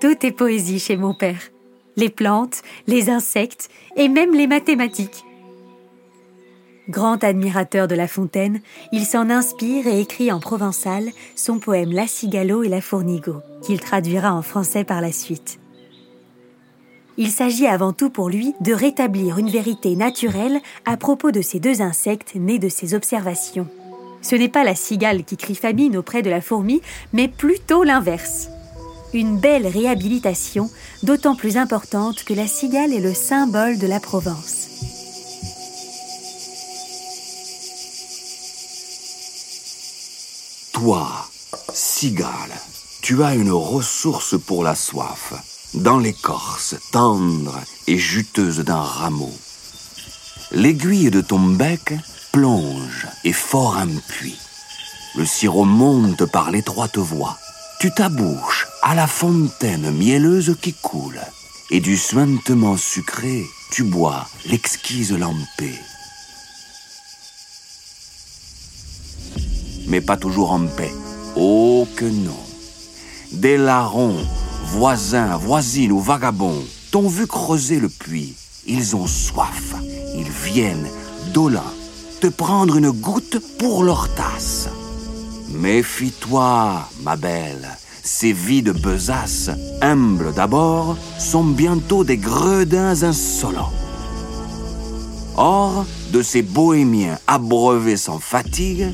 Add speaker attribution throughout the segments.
Speaker 1: Tout est poésie chez mon père. Les plantes, les insectes et même les mathématiques. Grand admirateur de La Fontaine, il s'en inspire et écrit en provençal son poème La Cigalo et la Fournigo, qu'il traduira en français par la suite. Il s'agit avant tout pour lui de rétablir une vérité naturelle à propos de ces deux insectes nés de ses observations. Ce n'est pas la cigale qui crie famine auprès de la fourmi, mais plutôt l'inverse. Une belle réhabilitation, d'autant plus importante que la cigale est le symbole de la Provence.
Speaker 2: Toi, cigale, tu as une ressource pour la soif, dans l'écorce tendre et juteuse d'un rameau. L'aiguille de ton bec plonge et fort un puits. Le sirop monte par l'étroite voie. Tu t'abouches à la fontaine mielleuse qui coule, et du suintement sucré, tu bois l'exquise lampée. Mais pas toujours en paix. Oh que non. Des larrons, voisins, voisines ou vagabonds, t'ont vu creuser le puits. Ils ont soif. Ils viennent, dolents, te prendre une goutte pour leur tasse. Méfie-toi, ma belle. Ces vies de besaces, humbles d'abord, sont bientôt des gredins insolents. Or, de ces bohémiens abreuvés sans fatigue,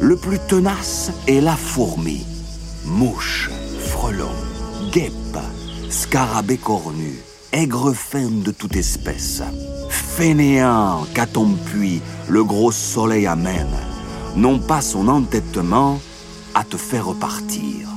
Speaker 2: le plus tenace est la fourmi. Mouche, frelon, guêpe, scarabée cornu, aigre fin de toute espèce. Fainéant qu'à ton puits le gros soleil amène, non pas son entêtement à te faire partir.